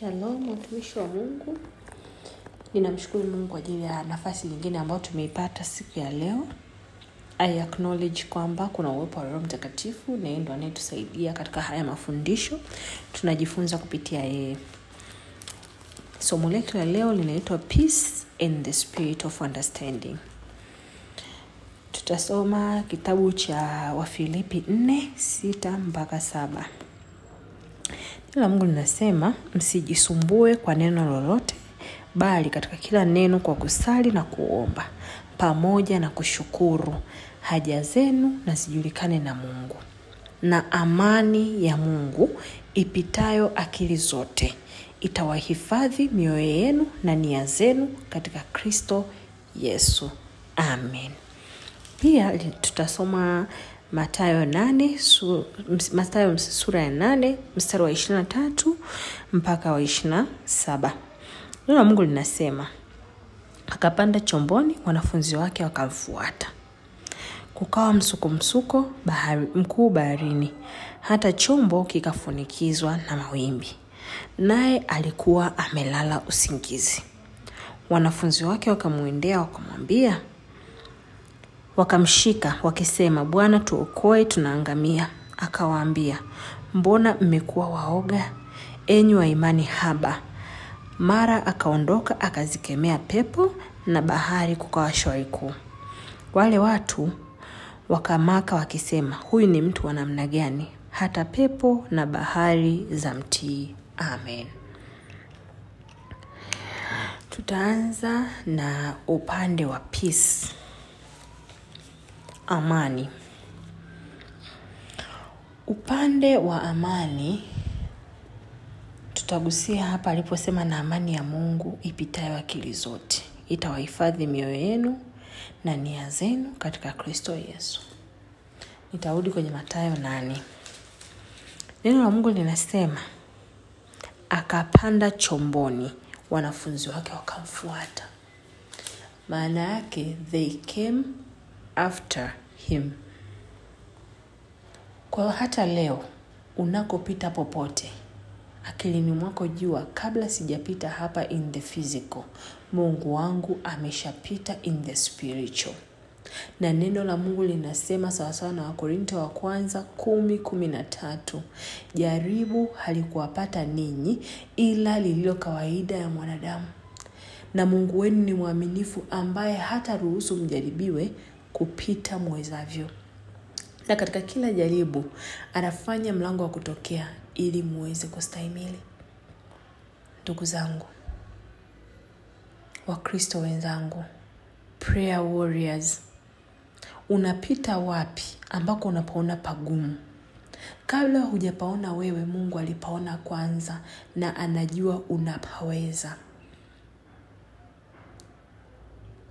Shalom watumishi wa Mungu, ninamshukuru Mungu kwa ajili ya nafasi nyingine ambayo tumeipata siku ya leo. I acknowledge kwamba kuna uwepo wa Roho Mtakatifu na yeye ndo anayetusaidia katika haya mafundisho, tunajifunza kupitia yeye. Somo letu la leo linaitwa Peace and the Spirit of Understanding. Tutasoma kitabu cha Wafilipi 4 6 mpaka saba. La Mungu linasema msijisumbue kwa neno lolote, bali katika kila neno kwa kusali na kuomba pamoja na kushukuru haja zenu na zijulikane na Mungu, na amani ya Mungu ipitayo akili zote itawahifadhi mioyo yenu na nia zenu katika Kristo Yesu. Amen. Pia tutasoma Mathayo nane su, ms- Mathayo sura ya nane mstari wa ishirini na tatu mpaka wa ishirini na saba. Neno la Mungu linasema akapanda chomboni, wanafunzi wake wakamfuata. Kukawa msuko msuko bahari, mkuu baharini, hata chombo kikafunikizwa na mawimbi, naye alikuwa amelala usingizi. Wanafunzi wake wakamwendea wakamwambia, wakamshika wakisema, Bwana, tuokoe, tunaangamia. Akawaambia, mbona mmekuwa waoga, enyi wa imani haba? Mara akaondoka akazikemea pepo na bahari, kukawa shwari kuu. Wale watu wakamaka wakisema, huyu ni mtu wa namna gani, hata pepo na bahari za mtii. Amen. Tutaanza na upande wa peace, amani. Upande wa amani tutagusia hapa aliposema, na amani ya Mungu ipitayo akili zote itawahifadhi mioyo yenu na nia zenu katika Kristo Yesu. Nitarudi kwenye matayo nane. Neno la Mungu linasema akapanda chomboni, wanafunzi wake wakamfuata. Maana yake they came after him. Kwa hata leo unakopita popote, akilini mwako jua, kabla sijapita hapa in the physical, Mungu wangu ameshapita in the spiritual. Na neno la Mungu linasema sawasawa na Wakorinto wa kwanza kumi kumi na tatu jaribu halikuwapata ninyi ila lililo kawaida ya mwanadamu, na Mungu wenu ni mwaminifu, ambaye hata ruhusu mjaribiwe kupita mwezavyo na katika kila jaribu anafanya mlango wa kutokea ili muweze kustahimili. Ndugu zangu, Wakristo wenzangu, prayer warriors, unapita wapi ambako unapaona pagumu? Kabla hujapaona wewe, Mungu alipaona kwanza na anajua unapaweza.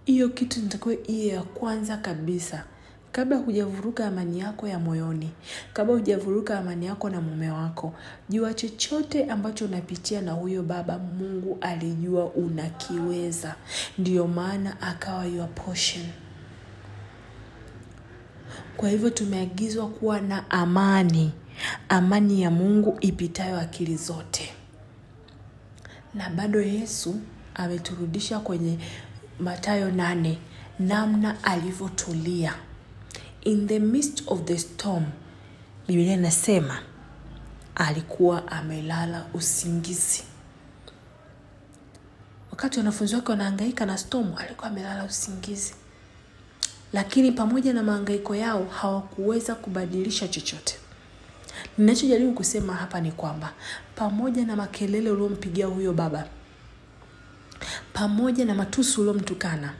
Hiyo kitu nitakiwa iye ya kwanza kabisa. Kabla hujavuruga amani yako ya moyoni, kabla hujavuruga amani yako na mume wako, jua chochote ambacho unapitia na huyo baba, Mungu alijua unakiweza, ndiyo maana akawa your portion. Kwa hivyo tumeagizwa kuwa na amani, amani ya Mungu ipitayo akili zote, na bado Yesu ameturudisha kwenye Mathayo nane, namna alivyotulia in the midst of the storm. Biblia inasema alikuwa amelala usingizi. Wakati wanafunzi wake wanahangaika na storm, alikuwa amelala usingizi. Lakini pamoja na mahangaiko yao hawakuweza kubadilisha chochote. Ninachojaribu kusema hapa ni kwamba pamoja na makelele uliompigia huyo baba, pamoja na matusi uliomtukana,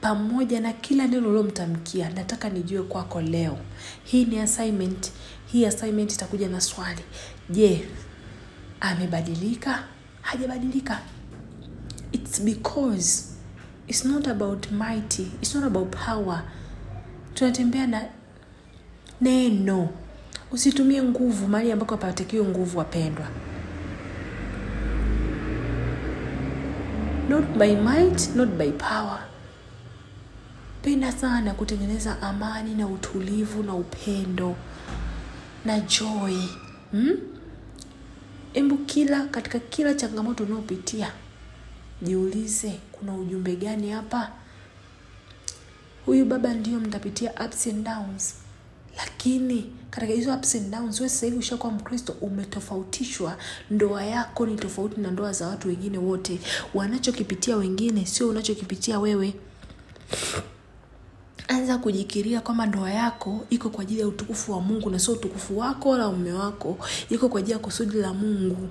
pamoja na kila neno uliomtamkia, nataka nijue kwako leo, hii ni assignment. Hii assignment itakuja na swali, je, amebadilika? Hajabadilika? It's because it's not about mighty, it's not about power. Tunatembea na neno. Usitumie nguvu mahali ambako hapatakiwi nguvu, wapendwa. Not by might, not by power. Penda sana kutengeneza amani na utulivu na upendo na joy hmm? Hebu kila katika kila changamoto unayopitia jiulize, kuna ujumbe gani hapa? Huyu baba ndio mtapitia ups and downs, lakini katika hizo ups and downs, wewe sasa hivi ushakuwa Mkristo, umetofautishwa. Ndoa yako ni tofauti na ndoa za watu wengine wote. Wanachokipitia wengine sio unachokipitia wewe. Anza kujikiria kwamba ndoa yako iko kwa ajili ya utukufu wa Mungu na sio utukufu wako wala mume wako, iko kwa ajili ya kusudi la Mungu.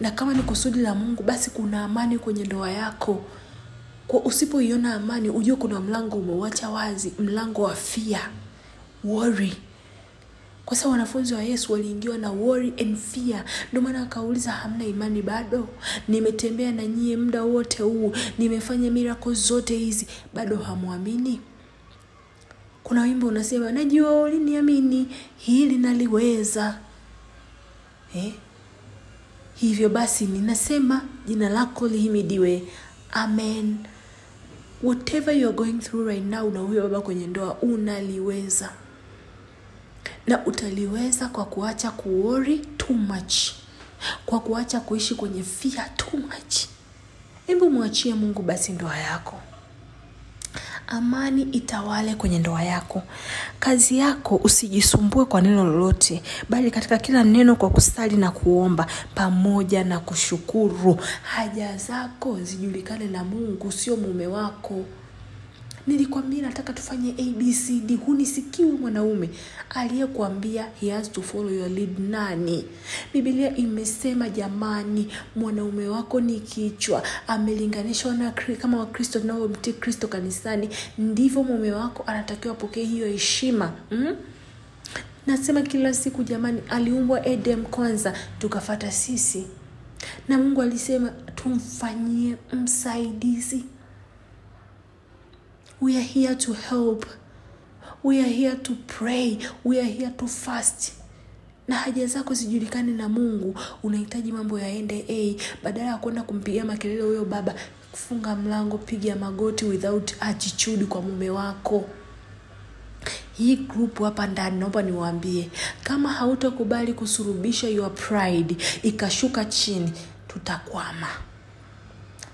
Na kama ni kusudi la Mungu, basi kuna amani kwenye ndoa yako. Usipoiona amani, ujue kuna mlango umeuacha wazi, mlango wa fear, worry. Kwa sababu wanafunzi wa Yesu waliingiwa na worry and fear. Ndio maana akauliza, hamna imani bado? Nimetembea na nyie muda wote huu, nimefanya mirako zote hizi, bado hamwamini? Kuna wimbo unasema, najua uliniamini, hili naliweza. Eh? Hivyo basi ninasema jina lako lihimidiwe. Amen. Whatever you are going through right now, na huyo baba kwenye ndoa unaliweza, na utaliweza kwa kuacha kuori too much, kwa kuacha kuishi kwenye fia too much. Hebu mwachie Mungu basi ndoa yako, amani itawale kwenye ndoa yako. Kazi yako usijisumbue kwa neno lolote, bali katika kila neno kwa kusali na kuomba pamoja na kushukuru. Haja zako zijulikane na Mungu, sio mume wako. Nilikwambia nataka tufanye ABCD, hunisikiwi mwanaume aliyekuambia he has to follow your lead. Nani? bibilia imesema jamani, mwanaume wako ni kichwa, amelinganishwa na kama Wakristo tunavyomtii Kristo kanisani, ndivyo mume wako anatakiwa apokee hiyo heshima mm? Nasema kila siku jamani, aliumbwa Edem kwanza, tukafata sisi, na Mungu alisema tumfanyie msaidizi. We are here to help. We are here to pray. We are here to fast. Na haja zako zijulikane na Mungu. Unahitaji mambo yaende a badala ya kwenda kumpigia makelele huyo baba, funga mlango, piga magoti without attitude kwa mume wako. Hii group hapa ndani, naomba niwaambie, kama hautakubali kusurubisha your pride ikashuka chini, tutakwama.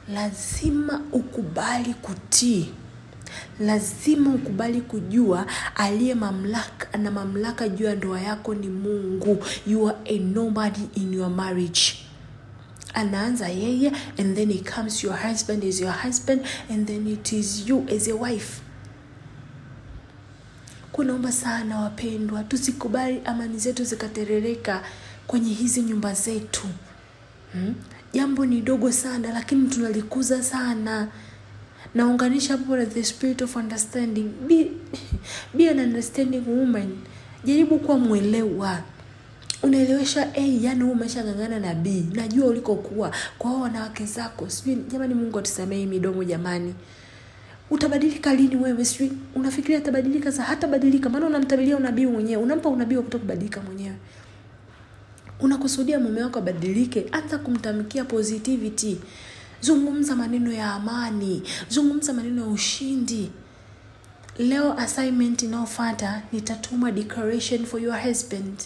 Lazima ukubali kutii lazima ukubali kujua aliye mamlaka na mamlaka juu ya ndoa yako ni Mungu. You are a nobody in your marriage. Anaanza yeye and then it comes your husband is your husband and then it is you as a wife. Kunaomba sana wapendwa, tusikubali amani zetu zikaterereka kwenye hizi nyumba zetu. Hmm? Jambo ni dogo sana lakini tunalikuza sana naunganisha hapo na the spirit of understanding. Be, be an understanding woman. Jaribu kuwa mwelewa. Unaelewesha a yani huu umeshangangana na b. Najua ulikokuwa kwa hao wanawake zako. Sijui jamani mungu atusamee midomo jamani. Utabadilika lini wewe? Sijui unafikiria atabadilika sa hatabadilika. Maana unamtabilia unabii mwenyewe. Unampa unabii wa kuto mwenyewe. Unakusudia mume wako abadilike anza kumtamkia positivity zungumza maneno ya amani. Zungumza maneno ya ushindi. Leo assignment inayofata nitatuma declaration for your husband.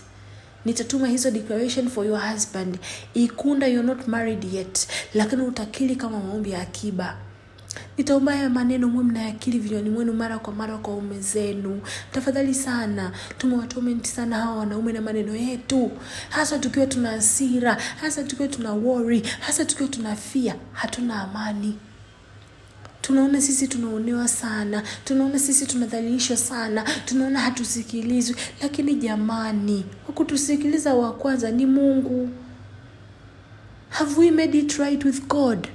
Nitatuma hizo declaration for your husband. Ikunda you're not married yet. Lakini utakili kama maombi ya akiba nitaomba maneno mwe mnayakili vinywani mwenu mara kwa mara kwa ume zenu. Tafadhali sana tumewatomenti sana hawa wanaume na maneno yetu. Hasa tukiwa tuna hasira hasa tukiwa tuna worry hasa tukiwa tuna fia hatuna amani. Tunaona sisi tunaonewa sana tunaona sisi tunadhalilishwa sana tunaona hatusikilizwi. Lakini jamani wakutusikiliza wa kwanza ni mungu. Have we made it right with god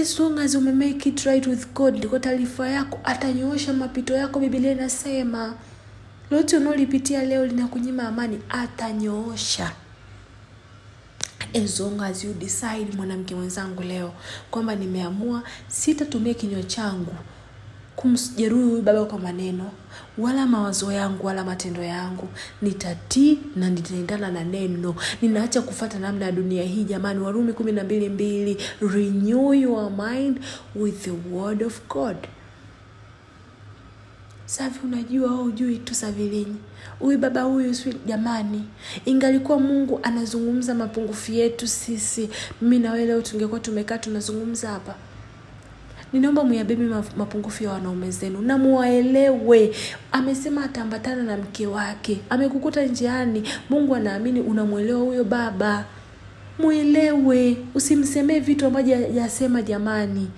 as long as umemake it right with god ndiko taarifa yako atanyoosha mapito yako bibilia inasema. Lote unaolipitia leo linakunyima amani atanyoosha. As long as you decide mwanamke mwenzangu leo kwamba nimeamua sitatumia kinywa changu kumjeruhi huyu baba kwa maneno wala mawazo yangu wala matendo yangu. Nitatii na nitaendana na neno. Ninaacha kufata namna ya dunia hii jamani. Warumi kumi na mbili mbili. Renew your mind with the word of god. Savi, unajua au ujui tu Savilinyi, huyu baba huyu si jamani, ingalikuwa Mungu anazungumza mapungufu yetu sisi, mimi na leo tungekuwa tumekaa tunazungumza hapa. Ninaomba muyabebe mapungufu ya wanaume zenu na muwaelewe. Amesema ataambatana na mke wake, amekukuta njiani. Mungu anaamini unamwelewa huyo baba, mwelewe. Usimsemee vitu ambavyo jasema jamani.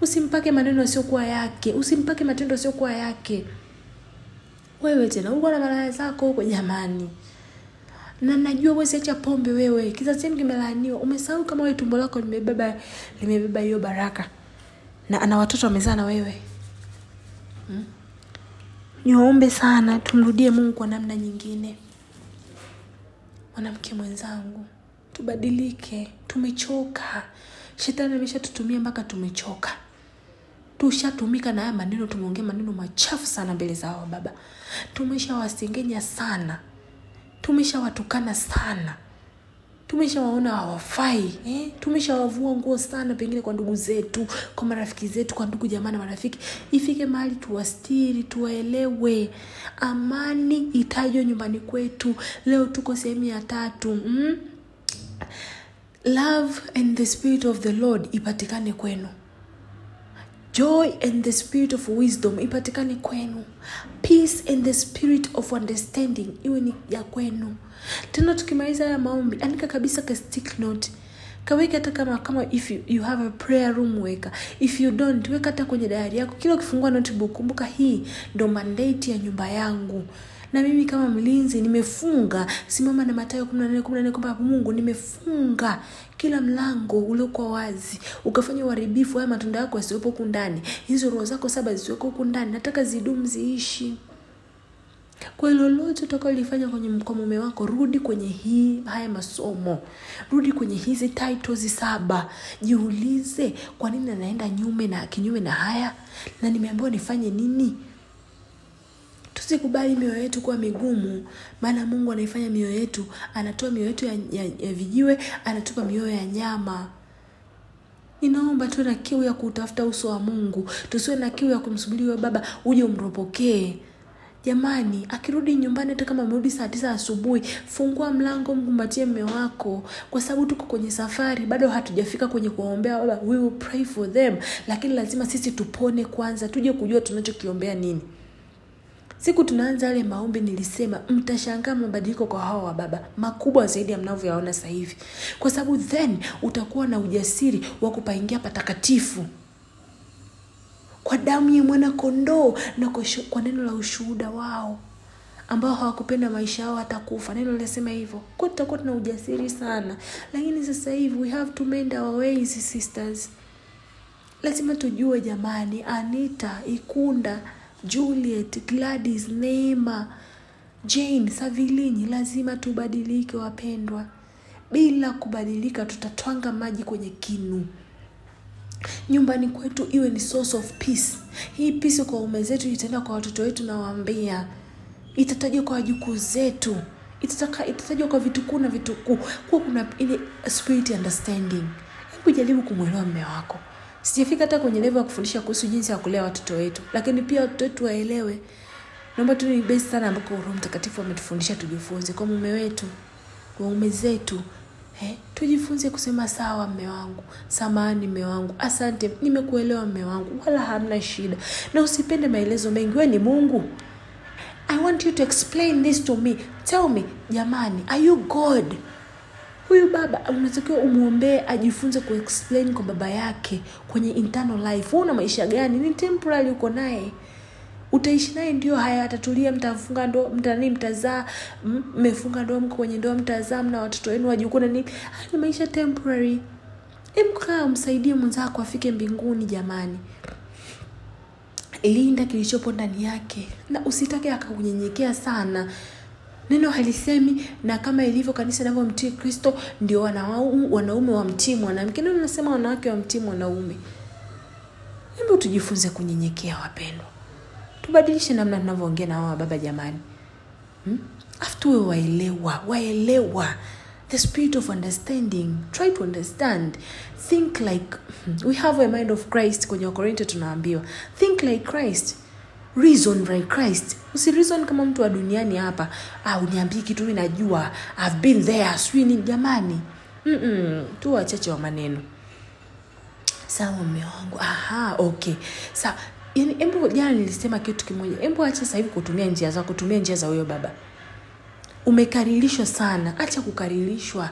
Usimpake maneno yasiokuwa yake, usimpake matendo yasiokuwa yake. Wewe tena uko na malaya zako huko jamani, na najua huwezi acha pombe wewe, kizazi chenu kimelaaniwa. Umesahau kama wewe tumbo lako limebeba limebeba hiyo baraka na ana watoto wamezaa na wewe hmm? Niwaombe sana tumrudie Mungu kwa namna nyingine. Mwanamke mwenzangu, tubadilike, tumechoka. Shetani ameshatutumia mpaka tumechoka, tushatumika na haya maneno. Tumeongea maneno machafu sana mbele za hawa baba, tumeshawasengenya sana, tumeshawatukana sana tumeshawaona hawafai eh? tumeshawavua nguo sana pengine kwa ndugu zetu kwa marafiki zetu kwa ndugu jamaa na marafiki ifike mahali tuwastiri tuwaelewe amani itajwe nyumbani kwetu leo tuko sehemu ya tatu mm? love and the spirit of the lord ipatikane kwenu joy and the spirit of wisdom ipatikane kwenu. Peace and the spirit of understanding iwe ni ya kwenu. Tena tukimaliza haya maombi andika kabisa ka stick note. Kaweke hata kama kama if you, you have a prayer room weka. If you don't weka hata kwenye dayari yako. Kila ukifungua notebook kumbuka hii ndo mandate ya nyumba yangu na mimi kama mlinzi nimefunga. Simama na matayo 14 kwamba mungu nimefunga kila mlango uliokuwa wazi ukafanya uharibifu haya matunda yako yasiwepo huku ndani. Hizo roho zako saba zisiweko huku ndani nataka zidumu ziishi. Kwa lolote utakaolifanya kwenye kwa mume wako rudi kwenye hii haya masomo. Rudi kwenye hizi titles saba. Jiulize kwa nini anaenda nyume na kinyume na haya? Na nimeambiwa nifanye nini tusikubali mioyo yetu kuwa migumu maana mungu anaifanya mioyo yetu anatoa mioyo yetu ya, ya, ya vijiwe anatupa mioyo ya nyama. Ninaomba tuwe na kiu ya kutafuta uso wa mungu. Tusiwe na kiu ya kumsubiri baba uje umropokee. Jamani akirudi nyumbani hata kama amerudi saa tisa asubuhi fungua mlango mkumbatie mme wako. Kwa sababu tuko kwenye safari bado hatujafika kwenye kuwaombea baba. We will pray for them. Lakini lazima sisi tupone kwanza tuje kujua tunachokiombea nini siku tunaanza yale maombi nilisema mtashangaa mabadiliko kwa hawa wababa makubwa zaidi ya mnavyoyaona hivi. Kwa sababu then utakuwa na ujasiri wa kupaingia patakatifu. Kwa damu ya mwana kondoo na kwa, neno la ushuhuda wao. Ambao hawakupenda maisha yao hata kufa neno linasema hivyo. Kwa tutakuwa tuna ujasiri sana. Lakini sasa hivi we have to mend our ways sisters. Lazima tujue jamani anita ikunda juliet gladys neema jane Savilini, lazima tubadilike wapendwa. Bila kubadilika tutatwanga maji kwenye kinu. Nyumbani kwetu iwe ni source of peace. Hii peace kwa ume zetu itaenda kwa watoto wetu nawaambia itatajwa kwa wajukuu zetu. Itataka itatajwa kwa vitukuu na vitukuu. Kuwa kuna ile spirit understanding. Hebu jaribu kumwelewa mme wako sijafika hata kwenye levo ya kufundisha kuhusu jinsi ya kulea watoto wetu lakini pia watoto wetu waelewe. Naomba tu ni besi sana ambako roho mtakatifu ametufundisha tujifunze kwa mume wetu kwa zetu Eh, tujifunze kusema sawa mme wangu samani mme wangu asante nimekuelewa mme wangu wala hamna shida. Na usipende maelezo mengi we ni mungu. I want you to explain this to me. Tell me jamani are you god huyu baba unatakiwa umwombee ajifunze kuexplain kwa baba yake kwenye internal life. Una maisha gani? Ni temporary uko naye. Utaishi naye ndio haya atatulia mtafunga ndo mtanii mtazaa mmefunga ndoa mko kwenye ndoa mtazaa mna watoto wenu wajukuu na ni maisha temporary. Emkaa umsaidie mwenzako afike mbinguni jamani. Linda kilichopo ndani yake. Na usitake akakunyenyekea sana neno halisemi na kama ilivyo kanisa inavyomtii kristo ndio wanaume, wamtii mwanamke. Neno nasema wanawake wamtii mwanaume. Hebu tujifunze kunyenyekea wapendwa. Tubadilishe namna tunavyoongea na wao baba jamani. Hmm? afu waelewa waelewa. The spirit of understanding. Try to understand. Think like we have a mind of christ. Kwenye wakorinto tunaambiwa. Think like christ reason by christ. Usi reason kama mtu wa duniani hapa ah, uniambii kitu mi najua. I've been there. Sijui jamani. Tu wachache wa maneno. Sawa mume wangu. Okay. Sawa. Yani embo jana nilisema kitu kimoja. Embo acha sasa hivi kutumia njia za kutumia njia za huyo baba. Umekaririshwa sana. Acha kukaririshwa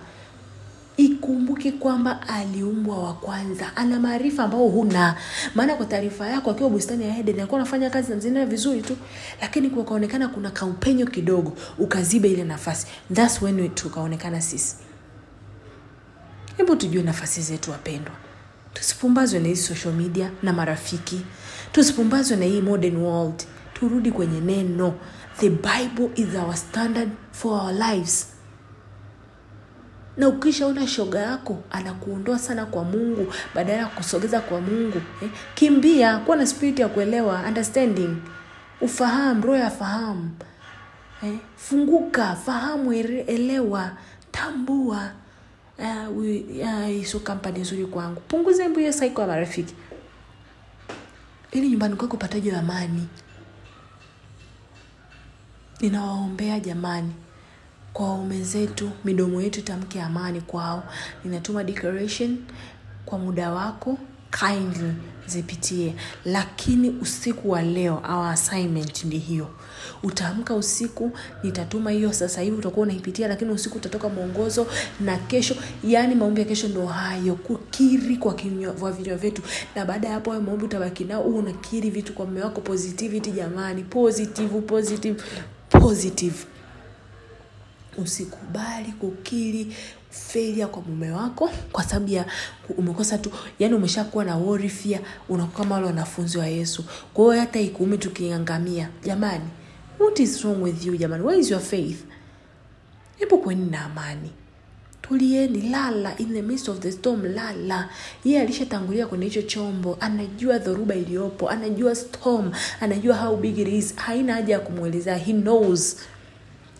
ikumbuke kwamba aliumbwa wa kwanza. Ana maarifa ambao huna. Maana kwa taarifa yako akiwa bustani ya eden alikuwa anafanya kazi na zingine vizuri tu. Lakini kukaonekana kuna kaupenyo kidogo ukaziba ile nafasi. Thats when tukaonekana sisi. Hebu tujue nafasi zetu wapendwa. Tusipumbazwe na hii social media na marafiki. Tusipumbazwe na hii modern world. Turudi kwenye neno. The bible is our standard for our lives na ukishaona shoga yako anakuondoa sana kwa mungu badala ya kusogeza kwa mungu eh? kimbia kuwa na spirit ya kuelewa understanding ufahamu roho ya fahamu eh? funguka fahamu elewa tambua uh, uh, kampani nzuri kwangu punguze mbu saiko ya marafiki ili nyumbani kwako upataje amani ninawaombea jamani kwa waume zetu midomo yetu itamke amani kwao. Ninatuma declaration kwa muda wako kindly zipitie. Lakini usiku wa leo our assignment ni hiyo. Utaamka usiku nitatuma hiyo sasa hivi utakuwa unaipitia lakini usiku utatoka mwongozo na kesho yani maombi ya kesho ndo hayo kukiri kwa kwa vinywa vyetu. Na baada ya hapo hayo maombi utabaki nao unakiri vitu kwa mume wako positivity jamani positive positive positive usikubali kukiri felia kwa mume wako kwa sababu ya umekosa tu yani umeshakuwa na worry fear kama wale wanafunzi wa yesu. Kwa hiyo hata ikuumi tukiangamia jamani what is wrong with you jamani? Where is your faith? Hebu kweni na amani. Tulieni lala in the midst of the storm lala. Yeye alishatangulia kwenye hicho chombo anajua dhoruba iliyopo anajua storm anajua how big it is haina haja ya kumwelezea he knows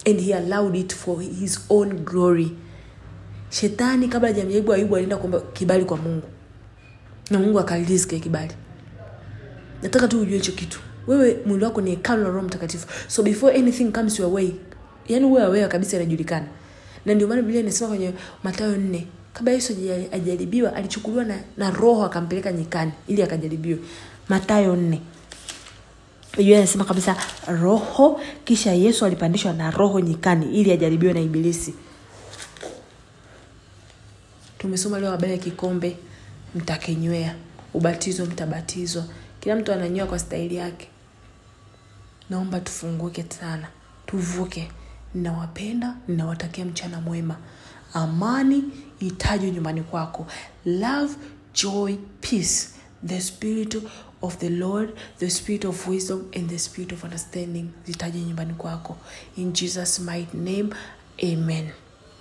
and he allowed it for his own glory. Shetani kabla jamjaribu ayubu alienda kuomba kibali kwa mungu. Na mungu akalilizi kile kibali. Nataka tu ujue hicho kitu. Wewe mwili wako ni hekalu la roho mtakatifu. So before anything comes your way yani uwe aware kabisa inajulikana. Na ndio maana biblia inasema kwenye matayo nne kabla yesu ajaribiwa alichukuliwa na, na roho akampeleka nyikani ili akajaribiwe. Matayo nne biblia inasema kabisa roho kisha yesu alipandishwa na roho nyikani ili ajaribiwe na ibilisi. Tumesoma leo habari ya kikombe mtakinywea ubatizo mtabatizwa. Kila mtu ananywea kwa staili yake. Naomba tufunguke sana tuvuke. Ninawapenda ninawatakia mchana mwema. Amani itajwe nyumbani kwako. Love joy peace. The spirit of the lord the spirit of wisdom and the spirit of understanding zitaje nyumbani kwako. In jesus mighty name amen